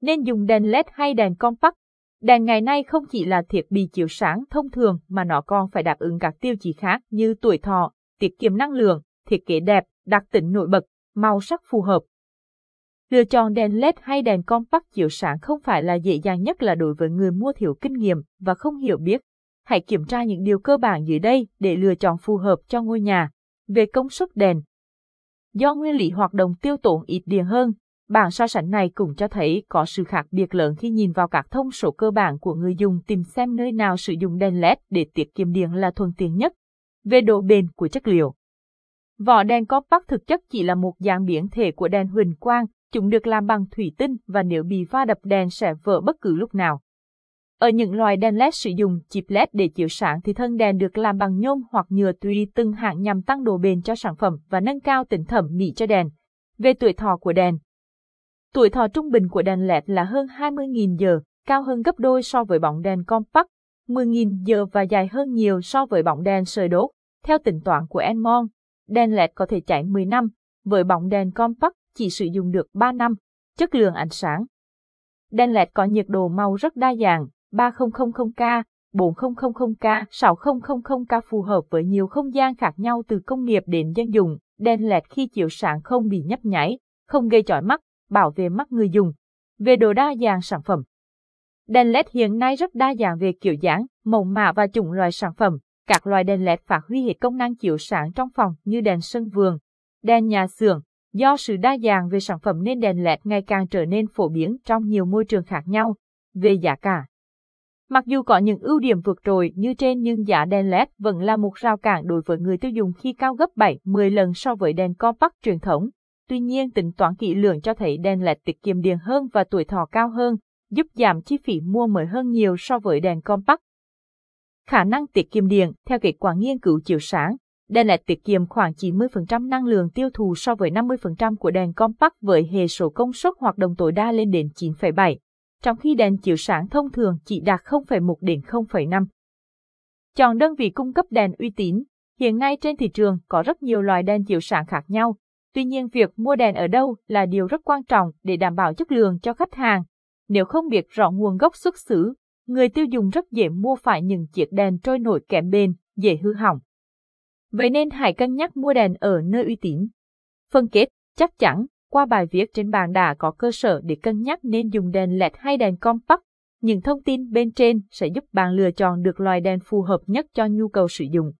nên dùng đèn LED hay đèn compact. Đèn ngày nay không chỉ là thiết bị chiếu sáng thông thường mà nó còn phải đáp ứng các tiêu chí khác như tuổi thọ, tiết kiệm năng lượng, thiết kế đẹp, đặc tính nổi bật, màu sắc phù hợp. Lựa chọn đèn LED hay đèn compact chiếu sáng không phải là dễ dàng nhất là đối với người mua thiếu kinh nghiệm và không hiểu biết. Hãy kiểm tra những điều cơ bản dưới đây để lựa chọn phù hợp cho ngôi nhà. Về công suất đèn, Do nguyên lý hoạt động tiêu tốn ít điện hơn, bảng so sánh này cũng cho thấy có sự khác biệt lớn khi nhìn vào các thông số cơ bản của người dùng tìm xem nơi nào sử dụng đèn LED để tiết kiệm điện là thuận tiện nhất. Về độ bền của chất liệu Vỏ đèn compact thực chất chỉ là một dạng biến thể của đèn huỳnh quang, chúng được làm bằng thủy tinh và nếu bị va đập đèn sẽ vỡ bất cứ lúc nào. Ở những loài đèn LED sử dụng chip LED để chiếu sáng thì thân đèn được làm bằng nhôm hoặc nhựa tùy từng hạng nhằm tăng độ bền cho sản phẩm và nâng cao tính thẩm mỹ cho đèn. Về tuổi thọ của đèn Tuổi thọ trung bình của đèn LED là hơn 20.000 giờ, cao hơn gấp đôi so với bóng đèn compact, 10.000 giờ và dài hơn nhiều so với bóng đèn sợi đốt. Theo tính toán của Enmon, đèn LED có thể chạy 10 năm, với bóng đèn compact chỉ sử dụng được 3 năm. Chất lượng ánh sáng Đèn LED có nhiệt độ màu rất đa dạng, 3000K, 4000K, 6000K phù hợp với nhiều không gian khác nhau từ công nghiệp đến dân dụng, đèn led khi chiếu sáng không bị nhấp nháy, không gây chói mắt, bảo vệ mắt người dùng. Về độ đa dạng sản phẩm Đèn LED hiện nay rất đa dạng về kiểu dáng, màu mã và chủng loại sản phẩm. Các loại đèn LED phát huy hết công năng chiếu sáng trong phòng như đèn sân vườn, đèn nhà xưởng. Do sự đa dạng về sản phẩm nên đèn LED ngày càng trở nên phổ biến trong nhiều môi trường khác nhau. Về giá cả Mặc dù có những ưu điểm vượt trội như trên nhưng giá đèn LED vẫn là một rào cản đối với người tiêu dùng khi cao gấp 7-10 lần so với đèn compact truyền thống. Tuy nhiên tính toán kỹ lưỡng cho thấy đèn LED tiết kiệm điện hơn và tuổi thọ cao hơn, giúp giảm chi phí mua mới hơn nhiều so với đèn compact. Khả năng tiết kiệm điện, theo kết quả nghiên cứu chiếu sáng, đèn LED tiết kiệm khoảng 90% năng lượng tiêu thụ so với 50% của đèn compact với hệ số công suất hoạt động tối đa lên đến 9,7 trong khi đèn chiếu sáng thông thường chỉ đạt 0,1 đến 0,5. Chọn đơn vị cung cấp đèn uy tín. Hiện nay trên thị trường có rất nhiều loại đèn chiếu sáng khác nhau. Tuy nhiên việc mua đèn ở đâu là điều rất quan trọng để đảm bảo chất lượng cho khách hàng. Nếu không biết rõ nguồn gốc xuất xứ, người tiêu dùng rất dễ mua phải những chiếc đèn trôi nổi kém bền, dễ hư hỏng. Vậy nên hãy cân nhắc mua đèn ở nơi uy tín. Phân kết, chắc chắn, qua bài viết trên bàn đã có cơ sở để cân nhắc nên dùng đèn LED hay đèn compact. Những thông tin bên trên sẽ giúp bạn lựa chọn được loại đèn phù hợp nhất cho nhu cầu sử dụng.